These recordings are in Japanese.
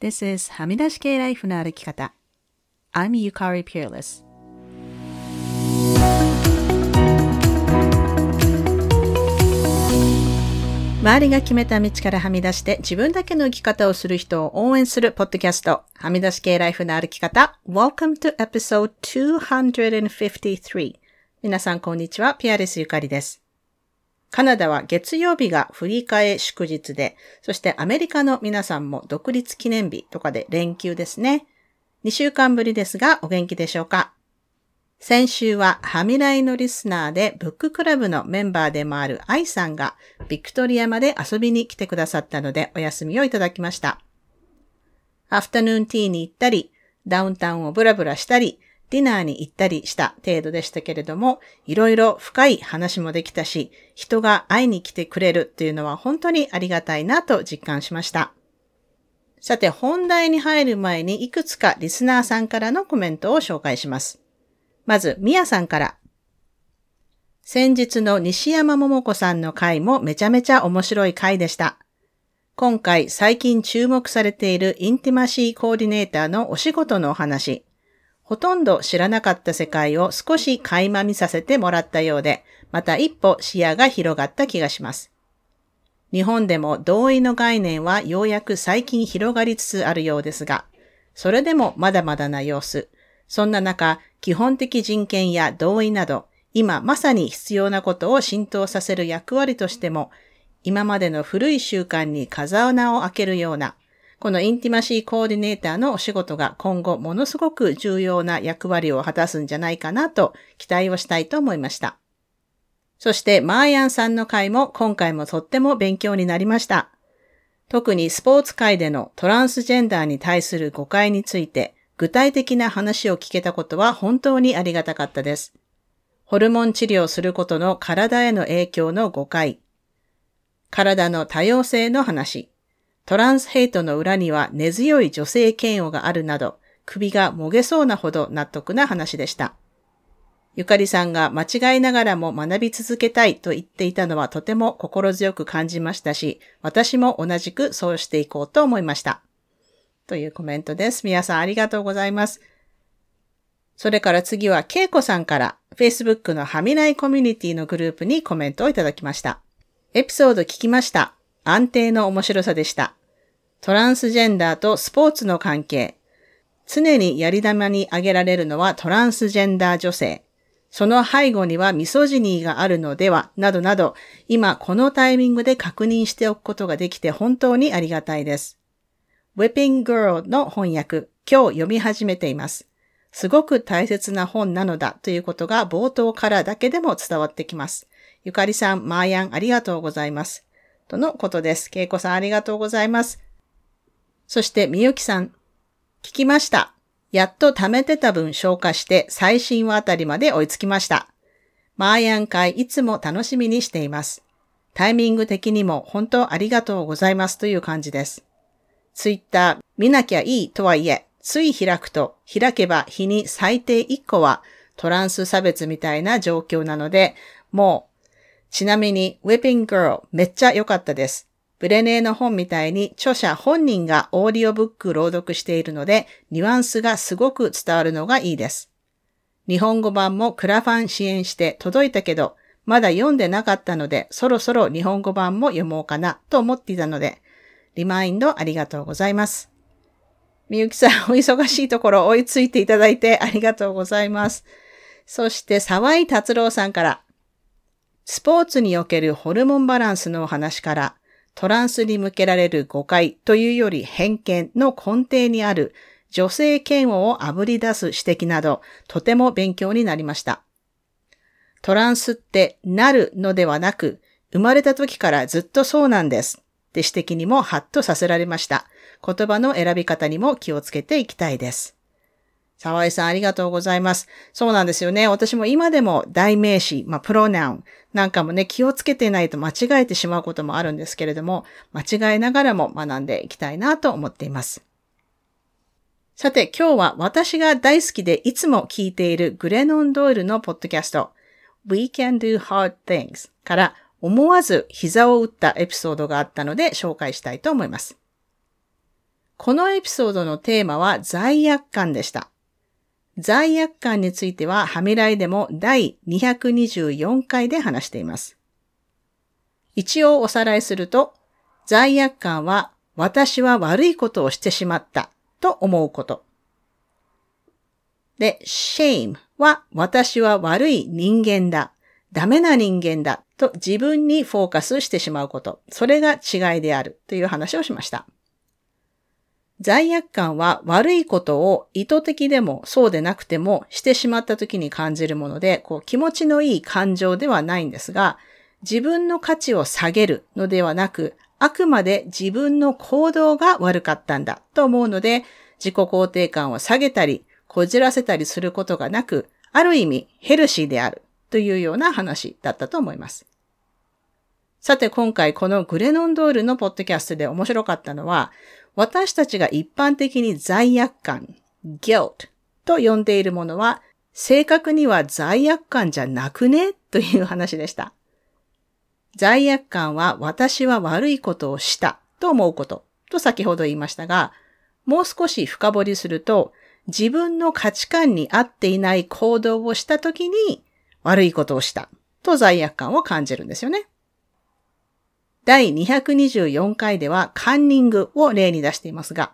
This is はみ出し系ライフの歩き方。I'm Yukari Peerless. 周りが決めた道からはみ出して自分だけの生き方をする人を応援するポッドキャスト、はみ出し系ライフの歩き方。Welcome to episode 253. 皆さんこんにちは、ピアレスゆかりです。カナダは月曜日が振り替え祝日で、そしてアメリカの皆さんも独立記念日とかで連休ですね。2週間ぶりですがお元気でしょうか？先週はハミライのリスナーでブッククラブのメンバーでもあるアイさんがビクトリアまで遊びに来てくださったのでお休みをいただきました。アフタヌーンティーに行ったり、ダウンタウンをブラブラしたり、ディナーに行ったりした程度でしたけれども、いろいろ深い話もできたし、人が会いに来てくれるっていうのは本当にありがたいなと実感しました。さて、本題に入る前にいくつかリスナーさんからのコメントを紹介します。まず、みやさんから。先日の西山桃子さんの回もめちゃめちゃ面白い回でした。今回最近注目されているインティマシーコーディネーターのお仕事のお話。ほとんど知らなかった世界を少し垣間見させてもらったようで、また一歩視野が広がった気がします。日本でも同意の概念はようやく最近広がりつつあるようですが、それでもまだまだな様子。そんな中、基本的人権や同意など、今まさに必要なことを浸透させる役割としても、今までの古い習慣に風穴を開けるような、このインティマシーコーディネーターのお仕事が今後ものすごく重要な役割を果たすんじゃないかなと期待をしたいと思いました。そしてマーヤンさんの回も今回もとっても勉強になりました。特にスポーツ界でのトランスジェンダーに対する誤解について具体的な話を聞けたことは本当にありがたかったです。ホルモン治療することの体への影響の誤解、体の多様性の話、トランスヘイトの裏には根強い女性嫌悪があるなど、首がもげそうなほど納得な話でした。ゆかりさんが間違いながらも学び続けたいと言っていたのはとても心強く感じましたし、私も同じくそうしていこうと思いました。というコメントです。皆さんありがとうございます。それから次は、ケイコさんから Facebook のはみらいコミュニティのグループにコメントをいただきました。エピソード聞きました。安定の面白さでした。トランスジェンダーとスポーツの関係。常にやり玉に挙げられるのはトランスジェンダー女性。その背後にはミソジニーがあるのでは、などなど、今このタイミングで確認しておくことができて本当にありがたいです。Whipping Girl の翻訳、今日読み始めています。すごく大切な本なのだということが冒頭からだけでも伝わってきます。ゆかりさん、マーヤンありがとうございます。とのことです。けいこさんありがとうございます。そして、みゆきさん、聞きました。やっと貯めてた分消化して最新話あたりまで追いつきました。マーヤン会いつも楽しみにしています。タイミング的にも本当ありがとうございますという感じです。ツイッター見なきゃいいとはいえ、つい開くと開けば日に最低1個はトランス差別みたいな状況なので、もう、ちなみに Whipping Girl めっちゃ良かったです。ブレネーの本みたいに著者本人がオーディオブック朗読しているので、ニュアンスがすごく伝わるのがいいです。日本語版もクラファン支援して届いたけど、まだ読んでなかったので、そろそろ日本語版も読もうかなと思っていたので、リマインドありがとうございます。みゆきさん、お忙しいところ追いついていただいてありがとうございます。そして、沢井達郎さんから、スポーツにおけるホルモンバランスのお話から、トランスに向けられる誤解というより偏見の根底にある女性嫌悪をあぶり出す指摘など、とても勉強になりました。トランスってなるのではなく、生まれた時からずっとそうなんです。って指摘にもハッとさせられました。言葉の選び方にも気をつけていきたいです。沢井さんありがとうございます。そうなんですよね。私も今でも代名詞、まあ、プロナウンなんかもね、気をつけてないと間違えてしまうこともあるんですけれども、間違えながらも学んでいきたいなと思っています。さて、今日は私が大好きでいつも聞いているグレノン・ドイルのポッドキャスト、We Can Do Hard Things から思わず膝を打ったエピソードがあったので紹介したいと思います。このエピソードのテーマは罪悪感でした。罪悪感については、はみらいでも第224回で話しています。一応おさらいすると、罪悪感は私は悪いことをしてしまったと思うこと。で、shame は私は悪い人間だ、ダメな人間だと自分にフォーカスしてしまうこと。それが違いであるという話をしました。罪悪感は悪いことを意図的でもそうでなくてもしてしまった時に感じるもので、こう気持ちのいい感情ではないんですが、自分の価値を下げるのではなく、あくまで自分の行動が悪かったんだと思うので、自己肯定感を下げたり、こじらせたりすることがなく、ある意味ヘルシーであるというような話だったと思います。さて今回このグレノンドールのポッドキャストで面白かったのは、私たちが一般的に罪悪感、guilt と呼んでいるものは、正確には罪悪感じゃなくね？という話でした。罪悪感は私は悪いことをしたと思うことと先ほど言いましたが、もう少し深掘りすると、自分の価値観に合っていない行動をしたときに悪いことをしたと罪悪感を感じるんですよね。第224回ではカンニングを例に出していますが、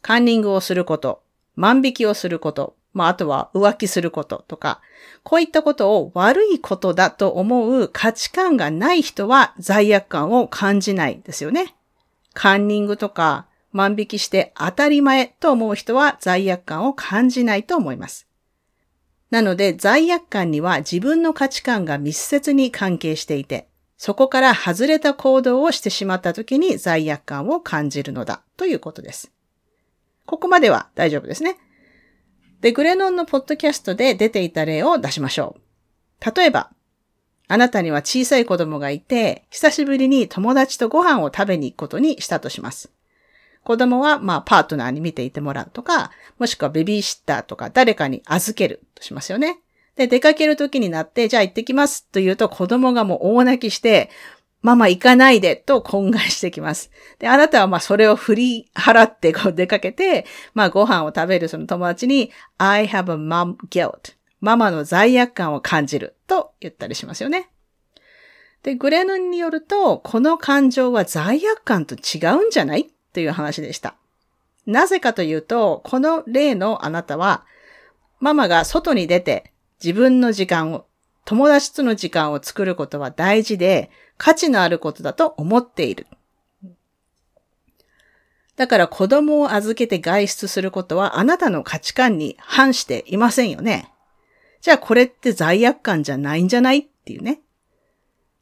カンニングをすること、万引きをすること、まあ、あとは浮気することとか、こういったことを悪いことだと思う価値観がない人は罪悪感を感じないですよね。カンニングとか万引きして当たり前と思う人は罪悪感を感じないと思います。なので罪悪感には自分の価値観が密接に関係していて、そこから外れた行動をしてしまった時に罪悪感を感じるのだということです。ここまでは大丈夫ですね。で、グレノンのポッドキャストで出ていた例を出しましょう。例えば、あなたには小さい子供がいて、久しぶりに友達とご飯を食べに行くことにしたとします。子供は、まあ、パートナーに見ていてもらうとか、もしくはベビーシッターとか誰かに預けるとしますよね。で、出かける時になって、じゃあ行ってきますと言うと子供がもう大泣きして、ママ行かないでと懇願してきます。で、あなたはまあそれを振り払ってこう出かけて、まあご飯を食べるその友達に、I have a mom guilt. ママの罪悪感を感じると言ったりしますよね。で、グレヌンによると、この感情は罪悪感と違うんじゃないという話でした。なぜかというと、この例のあなたは、ママが外に出て自分の時間を、友達との時間を作ることは大事で、価値のあることだと思っている。だから子供を預けて外出することはあなたの価値観に反していませんよね。じゃあこれって罪悪感じゃないんじゃない？っていうね。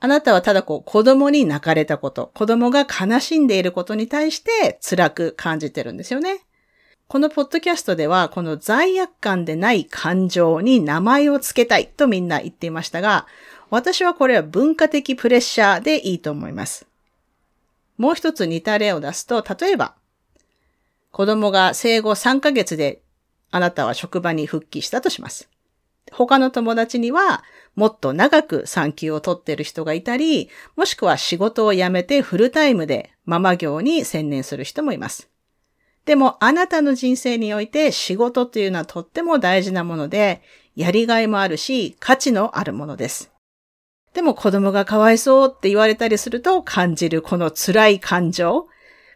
あなたはただこう子供に泣かれたこと、子供が悲しんでいることに対して辛く感じてるんですよね。このポッドキャストでは、この罪悪感でない感情に名前を付けたいとみんな言っていましたが、私はこれは文化的プレッシャーでいいと思います。もう一つ似た例を出すと、例えば、子供が生後3ヶ月であなたは職場に復帰したとします。他の友達にはもっと長く産休を取っている人がいたり、もしくは仕事を辞めてフルタイムでママ業に専念する人もいます。でもあなたの人生において仕事というのはとっても大事なもので、やりがいもあるし、価値のあるものです。でも子供がかわいそうって言われたりすると感じるこの辛い感情。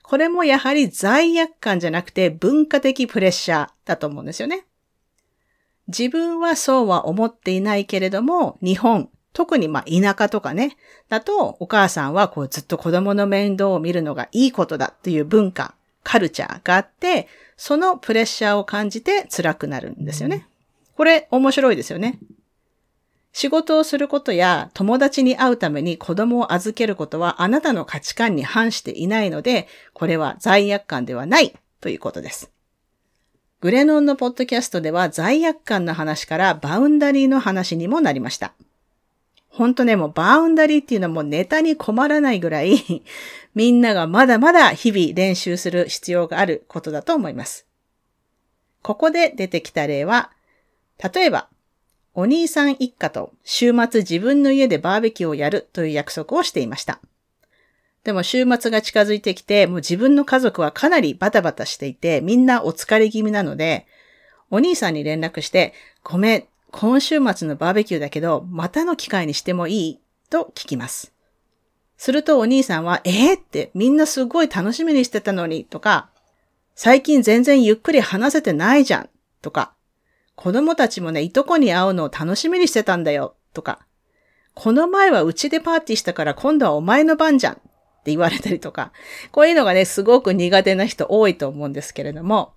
これもやはり罪悪感じゃなくて文化的プレッシャーだと思うんですよね。自分はそうは思っていないけれども、日本、特にまあ田舎とかね、だとお母さんはこうずっと子供の面倒を見るのがいいことだっていう文化カルチャーがあって、そのプレッシャーを感じて辛くなるんですよね。これ面白いですよね。仕事をすることや友達に会うために子供を預けることはあなたの価値観に反していないので、これは罪悪感ではないということです。グレノンのポッドキャストでは罪悪感の話からバウンダリーの話にもなりました。本当ね、もうバウンダリーっていうのはもうネタに困らないぐらい、みんながまだまだ日々練習する必要があることだと思います。ここで出てきた例は、例えば、お兄さん一家と週末自分の家でバーベキューをやるという約束をしていました。でも週末が近づいてきて、もう自分の家族はかなりバタバタしていて、みんなお疲れ気味なので、お兄さんに連絡して、ごめん、今週末のバーベキューだけど、またの機会にしてもいいと聞きます。するとお兄さんは、えー、ってみんなすごい楽しみにしてたのにとか、最近全然ゆっくり話せてないじゃんとか、子供たちもね、いとこに会うのを楽しみにしてたんだよとか、この前はうちでパーティーしたから今度はお前の番じゃんって言われたりとか、こういうのがね、すごく苦手な人多いと思うんですけれども、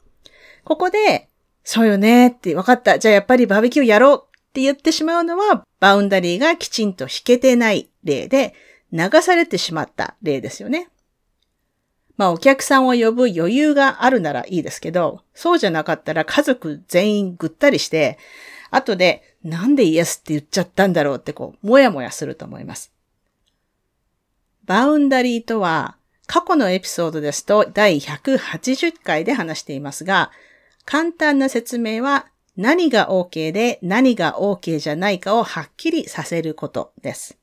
ここで、そうよねって分かった。じゃあやっぱりバーベキューやろうって言ってしまうのは、バウンダリーがきちんと引けてない例で、流されてしまった例ですよね。まあお客さんを呼ぶ余裕があるならいいですけど、そうじゃなかったら家族全員ぐったりして、後でなんでイエスって言っちゃったんだろうってこう、もやもやすると思います。バウンダリーとは、過去のエピソードですと第180回で話していますが、簡単な説明は何が OK で何が OK じゃないかをはっきりさせることです。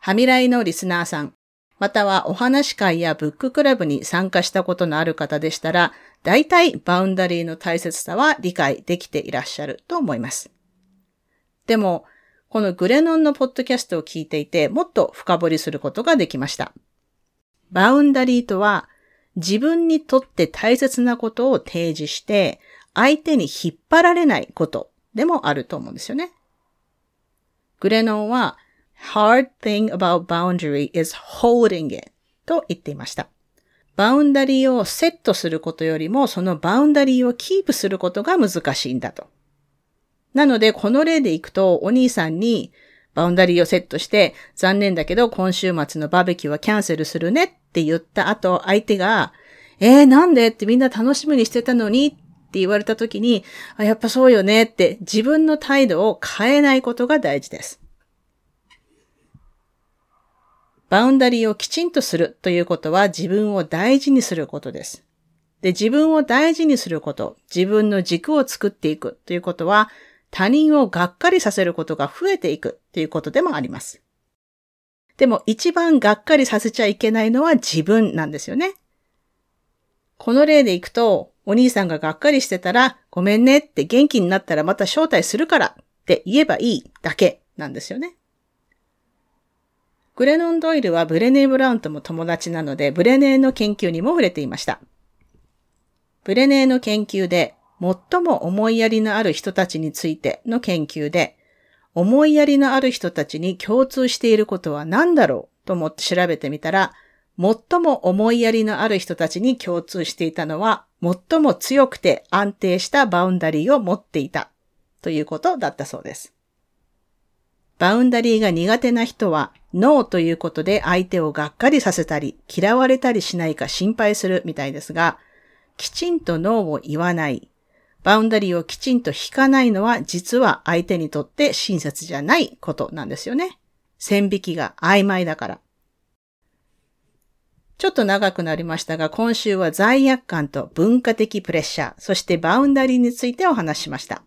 はみらいのリスナーさん、またはお話会やブッククラブに参加したことのある方でしたら、大体バウンダリーの大切さは理解できていらっしゃると思います。でも、このグレノンのポッドキャストを聞いていて、もっと深掘りすることができました。バウンダリーとは、自分にとって大切なことを提示して、相手に引っ張られないことでもあると思うんですよね。グレノンは、hard thing about boundary is holding it と言っていました。バウンダリーをセットすることよりも、そのバウンダリーをキープすることが難しいんだと。なので、この例でいくと、お兄さんにバウンダリーをセットして、残念だけど今週末のバーベキューはキャンセルするねっって言った後、相手が、えー、なんで？ってみんな楽しみにしてたのにって言われた時に、あ、やっぱそうよねって自分の態度を変えないことが大事です。バウンダリーをきちんとするということは自分を大事にすることです。で、自分を大事にすること、自分の軸を作っていくということは、他人をがっかりさせることが増えていくということでもあります。でも一番がっかりさせちゃいけないのは自分なんですよね。この例でいくと、お兄さんががっかりしてたら、ごめんねって元気になったらまた招待するからって言えばいいだけなんですよね。グレノン・ドイルはブレネー・ブラウンとも友達なので、ブレネーの研究にも触れていました。ブレネーの研究で、最も思いやりのある人たちについての研究で、思いやりのある人たちに共通していることは何だろうと思って調べてみたら、最も思いやりのある人たちに共通していたのは、最も強くて安定したバウンダリーを持っていたということだったそうです。バウンダリーが苦手な人は、ノーということで相手をがっかりさせたり、嫌われたりしないか心配するみたいですが、きちんとノーを言わない、バウンダリーをきちんと引かないのは、実は相手にとって親切じゃないことなんですよね。線引きが曖昧だから。ちょっと長くなりましたが、今週は罪悪感と文化的プレッシャー、そしてバウンダリーについてお話しました。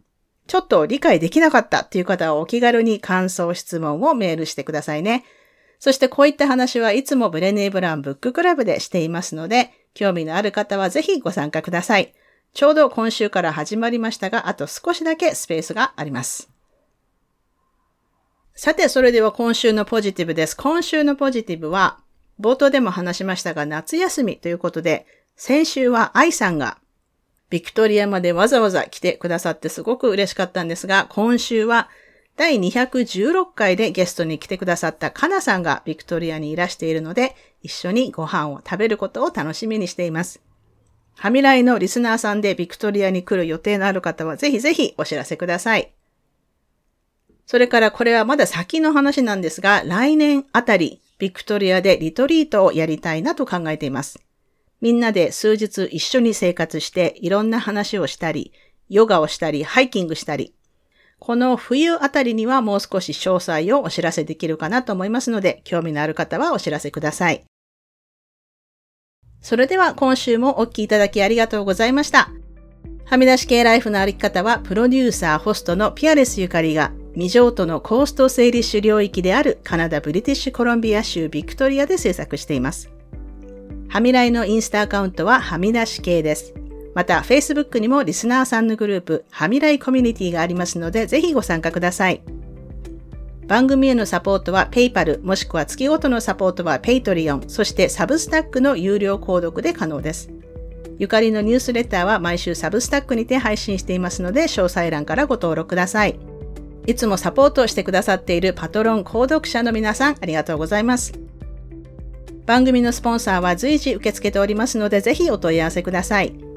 ちょっと理解できなかったという方はお気軽に感想、質問をメールしてくださいね。そしてこういった話はいつもブレネーブランブッククラブでしていますので、興味のある方はぜひご参加ください。ちょうど今週から始まりましたが、あと少しだけスペースがあります。さて、それでは今週のポジティブです。今週のポジティブは、冒頭でも話しましたが、夏休みということで、先週は愛さんがビクトリアまでわざわざ来てくださってすごく嬉しかったんですが、今週は第216回でゲストに来てくださったカナさんがビクトリアにいらしているので、一緒にご飯を食べることを楽しみにしています。はみらいのリスナーさんでビクトリアに来る予定のある方はぜひぜひお知らせください。それからこれはまだ先の話なんですが、来年あたりビクトリアでリトリートをやりたいなと考えています。みんなで数日一緒に生活していろんな話をしたり、ヨガをしたり、ハイキングしたり、この冬あたりにはもう少し詳細をお知らせできるかなと思いますので、興味のある方はお知らせください。それでは今週もお聴きいただきありがとうございました。はみ出し系ライフの歩き方は、プロデューサー、ホストのピアレスゆかりが未譲渡のコースト整理種領域であるカナダ・ブリティッシュコロンビア州ビクトリアで制作しています。はみらいのインスタアカウントははみ出し系です。また、Facebook にもリスナーさんのグループ、はみらいコミュニティがありますので、ぜひご参加ください。番組へのサポートは PayPal もしくは月ごとのサポートは Patreon そしてサブスタックの有料購読で可能です。ゆかりのニュースレターは毎週サブスタックにて配信していますので詳細欄からご登録ください。いつもサポートをしてくださっているパトロン購読者の皆さんありがとうございます。番組のスポンサーは随時受け付けておりますのでぜひお問い合わせください。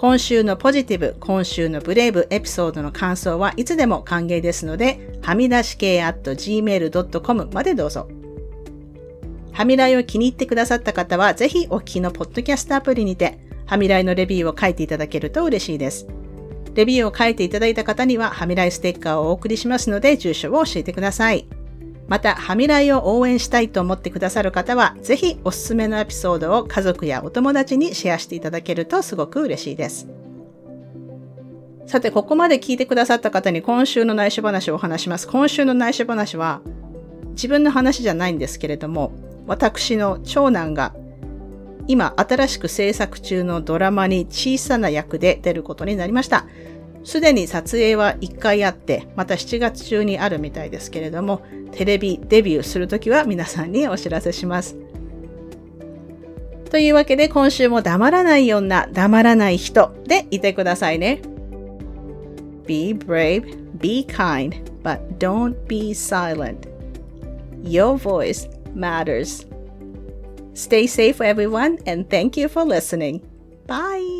今週のポジティブ、今週のブレイブエピソードの感想はいつでも歓迎ですので、はみ出し系 at gmail.com までどうぞ。はみらいを気に入ってくださった方は、ぜひお聞きのポッドキャストアプリにて、はみらいのレビューを書いていただけると嬉しいです。レビューを書いていただいた方には、はみらいステッカーをお送りしますので、住所を教えてください。また、はみらいを応援したいと思ってくださる方は、ぜひおすすめのエピソードを家族やお友達にシェアしていただけるとすごく嬉しいです。さて、ここまで聞いてくださった方に今週の内緒話をお話します。今週の内緒話は、自分の話じゃないんですけれども、私の長男が今新しく制作中のドラマに小さな役で出ることになりました。すでに撮影は1回あって、また7月中にあるみたいですけれども、テレビデビューするときは皆さんにお知らせします。というわけで今週も黙らない女、黙らない人でいてくださいね。Be brave, be kind, but don't be silent. Your voice matters. Stay safe, everyone, and thank you for listening. Bye.